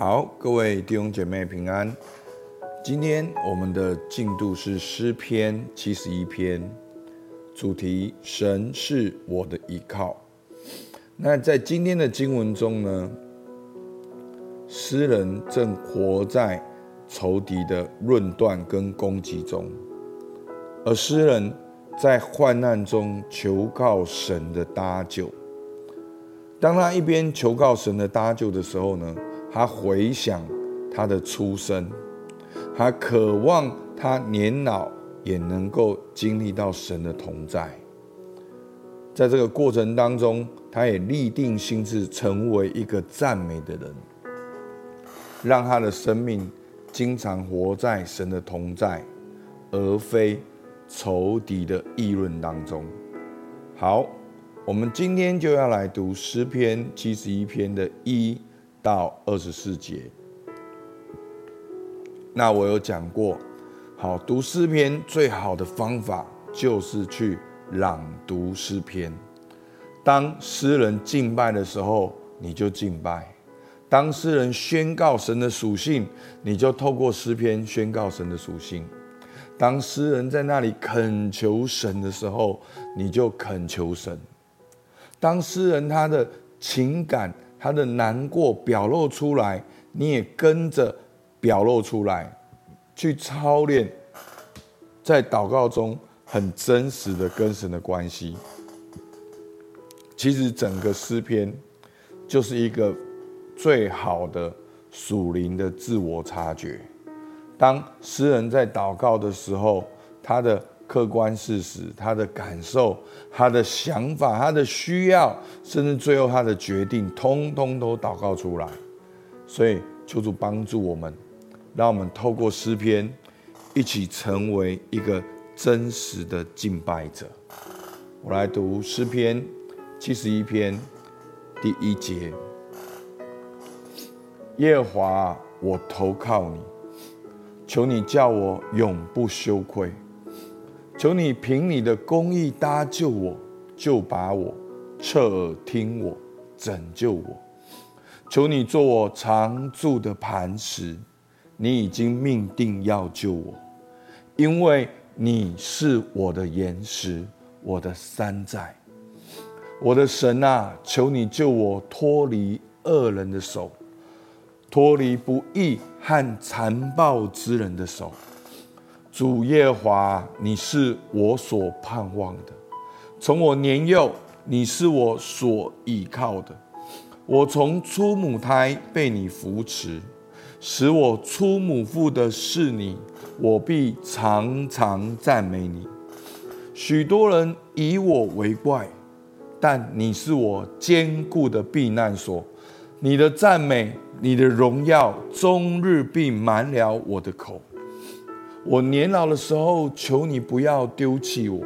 好，各位弟兄姐妹平安。今天我们的进度是诗篇七十一篇，主题神是我的依靠。那在今天的经文中呢，诗人正活在仇敌的论断跟攻击中，而诗人在患难中求告神的搭救。当他一边求告神的搭救的时候呢，他回想他的出生，他渴望他年老也能够经历到神的同在。在这个过程当中，他也立定心志成为一个赞美的人，让他的生命经常活在神的同在，而非仇敌的议论当中。好，我们今天就要来读诗篇七十一篇的一到二十四节，那我有讲过，好，读诗篇最好的方法就是去朗读诗篇。当诗人敬拜的时候，你就敬拜；当诗人宣告神的属性，你就透过诗篇宣告神的属性；当诗人在那里恳求神的时候，你就恳求神；当诗人他的情感，他的难过表露出来，你也跟着表露出来，去操练，在祷告中很真实的跟神的关系。其实整个诗篇就是一个最好的属灵的自我察觉。当诗人在祷告的时候，他的。客观事实，他的感受，他的想法，他的需要，甚至最后他的决定，通通都祷告出来。所以求主帮助我们，让我们透过诗篇，一起成为一个真实的敬拜者。我来读诗篇七十一篇第一节：耶和华，我投靠你，求你叫我永不羞愧。求你凭你的公义搭救我，救拔我，侧耳听我，拯救我。求你做我常住的磐石，你已经命定要救我，因为你是我的岩石，我的山寨。我的神啊，求你救我脱离恶人的手，脱离不义和残暴之人的手。主耶华，你是我所盼望的。从我年幼，你是我所倚靠的。我从出母胎被你扶持，使我出母腹的是你，我必常常赞美你。许多人以我为怪，但你是我坚固的避难所。你的赞美，你的荣耀，终日必满了我的口。我年老的时候，求你不要丢弃我；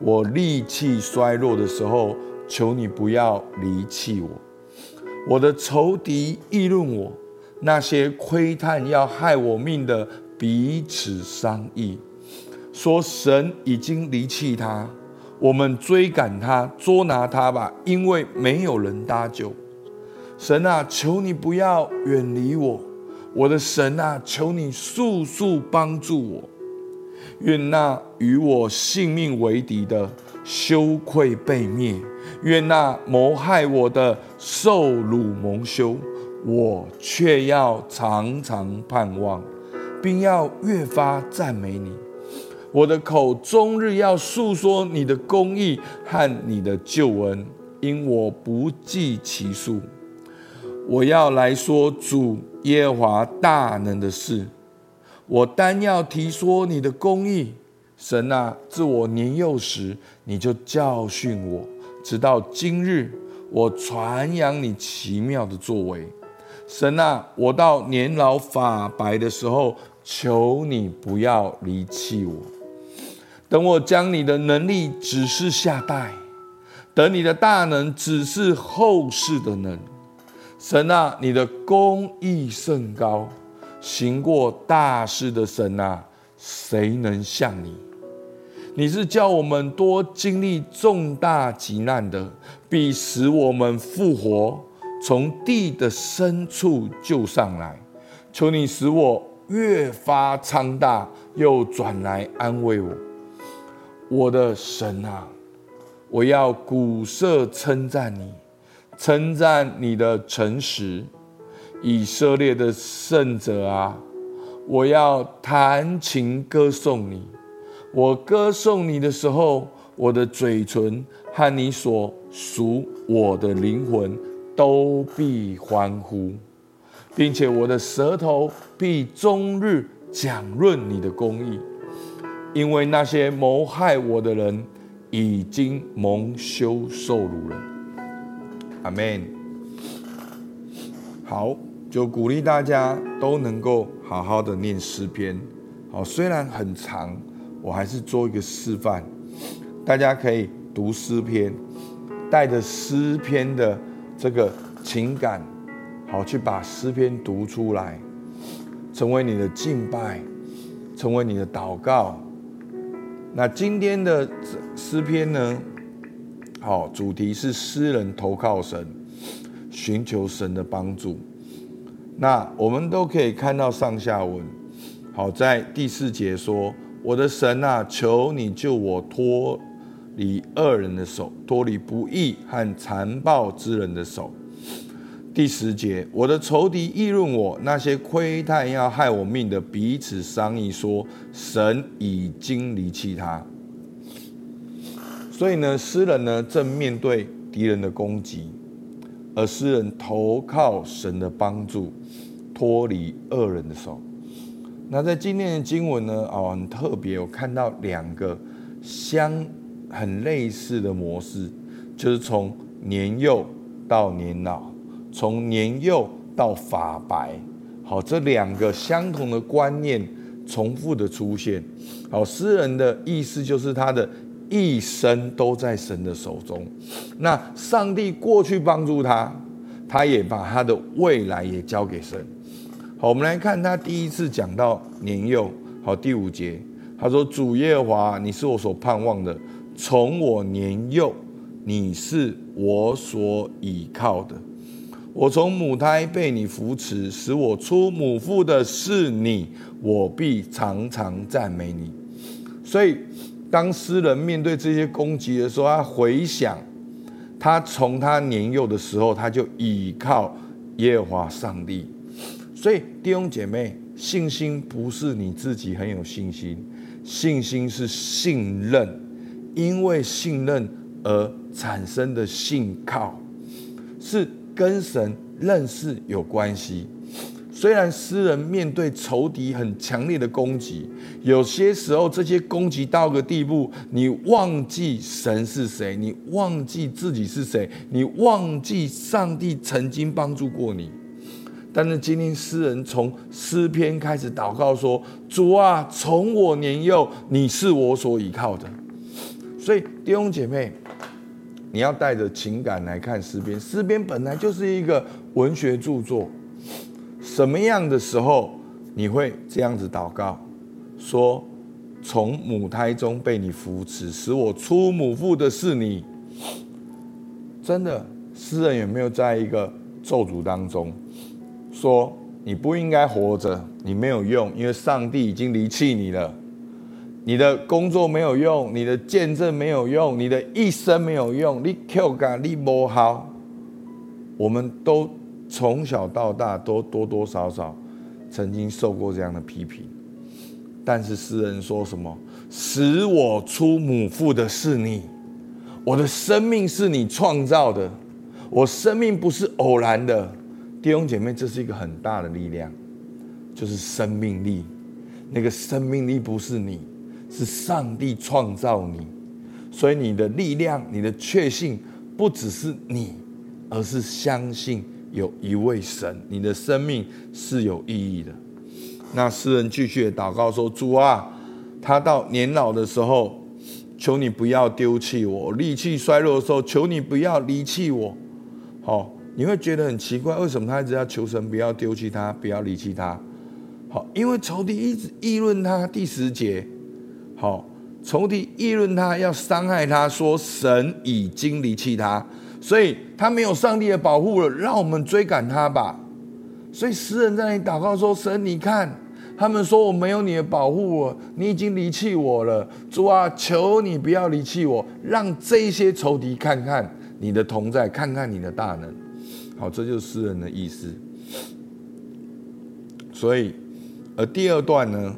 我力气衰弱的时候，求你不要离弃我。我的仇敌议论我，那些窥探要害我命的彼此商议，说神已经离弃他，我们追赶他，捉拿他吧，因为没有人搭救。神啊，求你不要远离我。我的神啊，求你速速帮助我！愿那与我性命为敌的羞愧被灭，愿那谋害我的受辱蒙羞。我却要常常盼望，并要越发赞美你。我的口终日要述说你的公义和你的救恩，因我不计其数。我要来说主耶和华大能的事，我单要提说你的公义，神啊，自我年幼时你就教训我，直到今日，我传扬你奇妙的作为。神啊，我到年老发白的时候，求你不要离弃我，等我将你的能力指示下代，等你的大能指示后世的能。神啊，你的公义甚高，行过大事的神啊，谁能像你？你是叫我们多经历重大急难的，必使我们复活，从地的深处救上来。求你使我越发昌大，又转来安慰我。我的神啊，我要鼓瑟称赞你，称赞你的诚实。以色列的圣者啊，我要弹琴歌颂你。我歌颂你的时候，我的嘴唇和你所属我的灵魂都必欢呼，并且我的舌头必终日讲论你的公义，因为那些谋害我的人已经蒙羞受辱了。阿门。好，就鼓励大家都能够好好的念诗篇。好，虽然很长。我还是做一个示范，大家可以读诗篇，带着诗篇的这个情感，好去把诗篇读出来，成为你的敬拜，成为你的祷告。那今天的诗篇呢？好，主题是诗人投靠神，寻求神的帮助。那我们都可以看到上下文。好，在第四节说。我的神啊，求你救我脱离恶人的手，脱离不义和残暴之人的手。第十节，我的仇敌议论我，那些窥探要害我命的彼此商议说，神已经离弃他。所以呢，诗人呢正面对敌人的攻击，而诗人投靠神的帮助，脱离恶人的手。那在今天的经文呢，哦，很特别，我看到两个相很类似的模式，就是从年幼到年老，从年幼到发白，好，这两个相同的观念重复的出现。好，诗人的意思就是他的一生都在神的手中，那上帝过去帮助他，他也把他的未来也交给神。好，我们来看他第一次讲到年幼。好，第五节，他说：“主耶和华，你是我所盼望的，从我年幼，你是我所倚靠的。我从母胎被你扶持，使我出母腹的是你，我必常常赞美你。”所以，当诗人面对这些攻击的时候，他回想他从他年幼的时候，他就倚靠耶和华上帝。所以弟兄姐妹，信心不是你自己很有信心，信心是信任，因为信任而产生的信靠，是跟神认识有关系。虽然诗人面对仇敌很强烈的攻击，有些时候这些攻击到个地步，你忘记神是谁，你忘记自己是谁，你忘记上帝曾经帮助过你。但是今天诗人从诗篇开始祷告说：“主啊，从我年幼，你是我所倚靠的。”所以弟兄姐妹，你要带着情感来看诗篇。诗篇本来就是一个文学著作。什么样的时候你会这样子祷告？说：“从母胎中被你扶持，使我出母腹的是你。”真的，诗人有没有在一个咒诅当中？说你不应该活着，你没有用，因为上帝已经离弃你了。你的工作没有用，你的见证没有用，你的一生没有用。你 Q 感你不好，我们都从小到大都多多少少曾经受过这样的批评。但是诗人说什么？使我出母腹的是你，我的生命是你创造的，我生命不是偶然的。弟兄姐妹，这是一个很大的力量，就是生命力。那个生命力不是你，是上帝创造你，所以你的力量、你的确信，不只是你，而是相信有一位神，你的生命是有意义的。那诗人继续祷告说：“主啊，他到年老的时候，求你不要丢弃我；力气衰弱的时候，求你不要离弃我。”好。你会觉得很奇怪，为什么他一直要求神不要丢弃他，不要离弃他？好，因为仇敌一直议论他。第十节，好，仇敌议论他，要伤害他，说神已经离弃他，所以他没有上帝的保护了，让我们追赶他吧。所以诗人在那里祷告说：“神，你看，他们说我没有你的保护了，你已经离弃我了。主啊，求你不要离弃我，让这些仇敌看看你的同在，看看你的大能。”好，这就是诗人的意思。所以，而第二段呢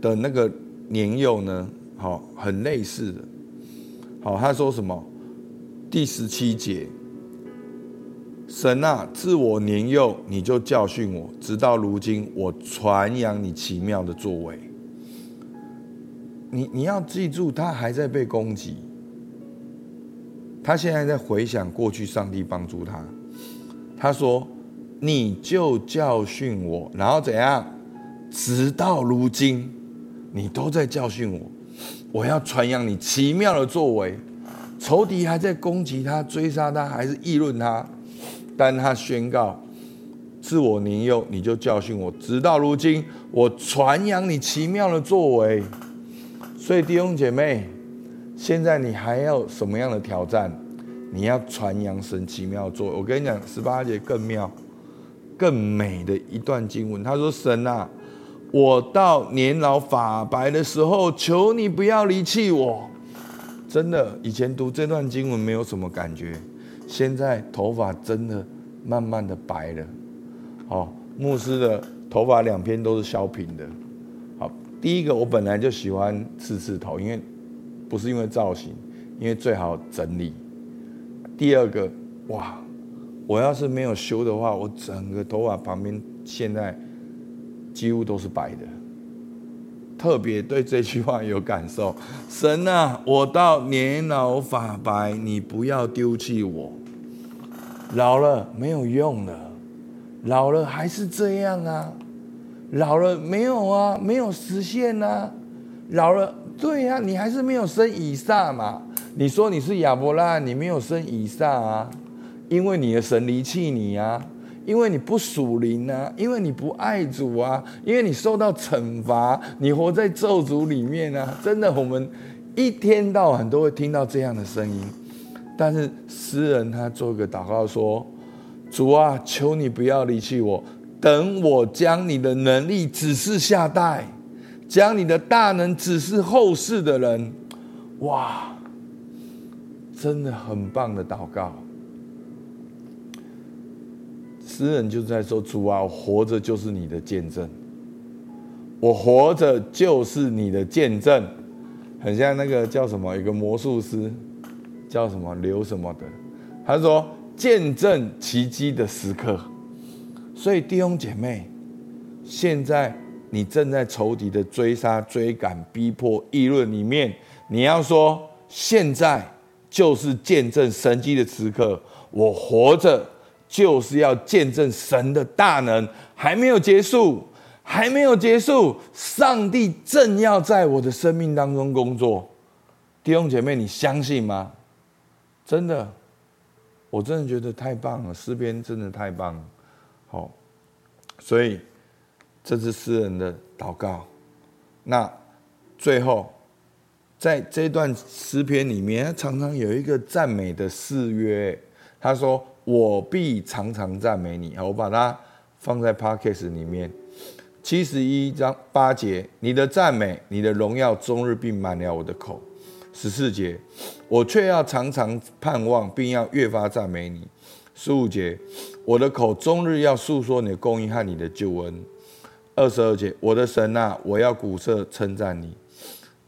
的那个年幼呢，好，很类似的。好，他说什么？第十七节。神啊，自我年幼，你就教训我，直到如今，我传扬你奇妙的作为。你你要记住，他还在被攻击，他现在在回想过去上帝帮助他。他说：“你就教训我，然后怎样？直到如今，你都在教训我。我要传扬你奇妙的作为。仇敌还在攻击他，追杀他，还是议论他。”但他宣告：“自我年幼，你就教训我，直到如今，我传扬你奇妙的作为。”所以弟兄姐妹，现在你还要什么样的挑战？你要传扬神奇妙的作为。我跟你讲，十八节更妙、更美的一段经文。他说：“神啊，我到年老发白的时候，求你不要离弃我。”真的，以前读这段经文没有什么感觉。现在头发真的慢慢的白了，好，牧师的头发两边都是削平的。好，第一个我本来就喜欢刺刺头，因为不是因为造型，因为最好整理。第二个，哇，我要是没有修的话，我整个头发旁边现在几乎都是白的。特别对这句话有感受，神啊，我到年老发白，你不要丢弃我。老了没有用了，老了还是这样啊，老了没有啊，没有实现啊，老了对呀、啊，你还是没有生以撒嘛。你说你是亚伯拉罕，你没有生以撒啊，因为你的神离弃你啊，因为你不属灵啊，因为你不爱主啊，因为你受到惩罚，你活在咒诅里面啊。真的，我们一天到晚都会听到这样的声音。但是诗人他做一个祷告说：“主啊，求你不要离弃我，等我将你的能力指示下代，将你的大能指示后世的人。”哇，真的很棒的祷告。诗人就在说：“主啊，活着就是你的见证，我活着就是你的见证。”很像那个叫什么，一个魔术师。叫什么刘什么的？他说见证奇迹的时刻。所以弟兄姐妹，现在你正在仇敌的追杀、追赶、逼迫、议论里面，你要说现在就是见证神迹的时刻。我活着就是要见证神的大能，还没有结束，还没有结束。上帝正要在我的生命当中工作。弟兄姐妹，你相信吗？真的，我真的觉得太棒了，诗篇真的太棒了，好，所以这是诗人的祷告。那最后，在这段诗篇里面，常常有一个赞美的誓约，他说：“我必常常赞美你。”我把它放在 Podcast 里面，七十一章八节，你的赞美，你的荣耀，终日并满了我的口。十四节，我却要常常盼望，并要越发赞美你。十五节，我的口终日要述说你的公义和你的救恩。二十二节，我的神啊，我要鼓瑟称赞你。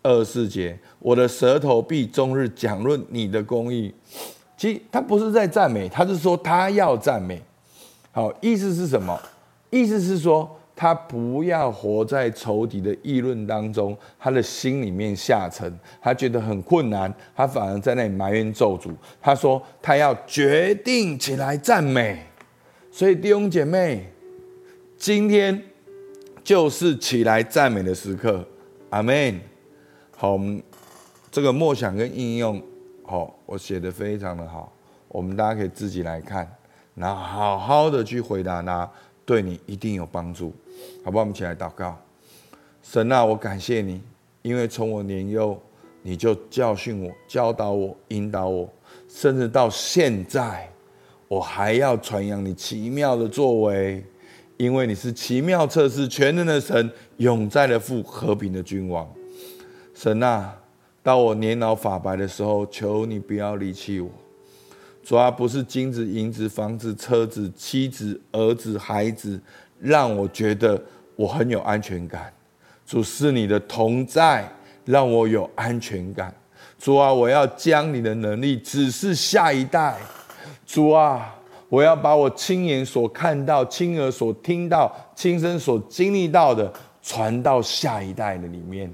二十四节，我的舌头必终日讲论你的公义。其实他不是在赞美，他是说他要赞美。好，意思是什么？意思是说。他不要活在仇敌的议论当中，他的心里面下沉，他觉得很困难，他反而在那里埋怨咒诅。他说他要决定起来赞美，所以弟兄姐妹，今天就是起来赞美的时刻，阿门。好，我们这个默想跟应用，好，我写得非常的好，我们大家可以自己来看，然后好好的去回答他，对你一定有帮助。好不好？我们起来祷告。神啊，我感谢你，因为从我年幼，你就教训我、教导我、引导我，甚至到现在，我还要传扬你奇妙的作为，因为你是奇妙测试、全能的神、永在的父、和平的君王。神啊，到我年老发白的时候，求你不要离弃我。主要不是金子、银子、房子、车子、妻子、儿子、孩子，让我觉得我很有安全感。主是你的同在，让我有安全感。主啊，我要将你的能力指示下一代。主啊，我要把我亲眼所看到、亲耳所听到、亲身所经历到的传到下一代的里面。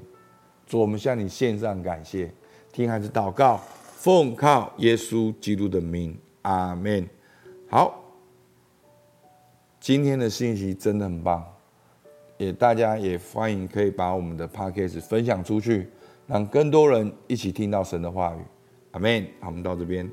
主，我们向你献上感谢，听孩子祷告。奉靠耶稣基督的名，阿门。好，今天的信息真的很棒，也大家也欢迎可以把我们的 p a c k a g e 分享出去，让更多人一起听到神的话语，阿门。好，我们到这边。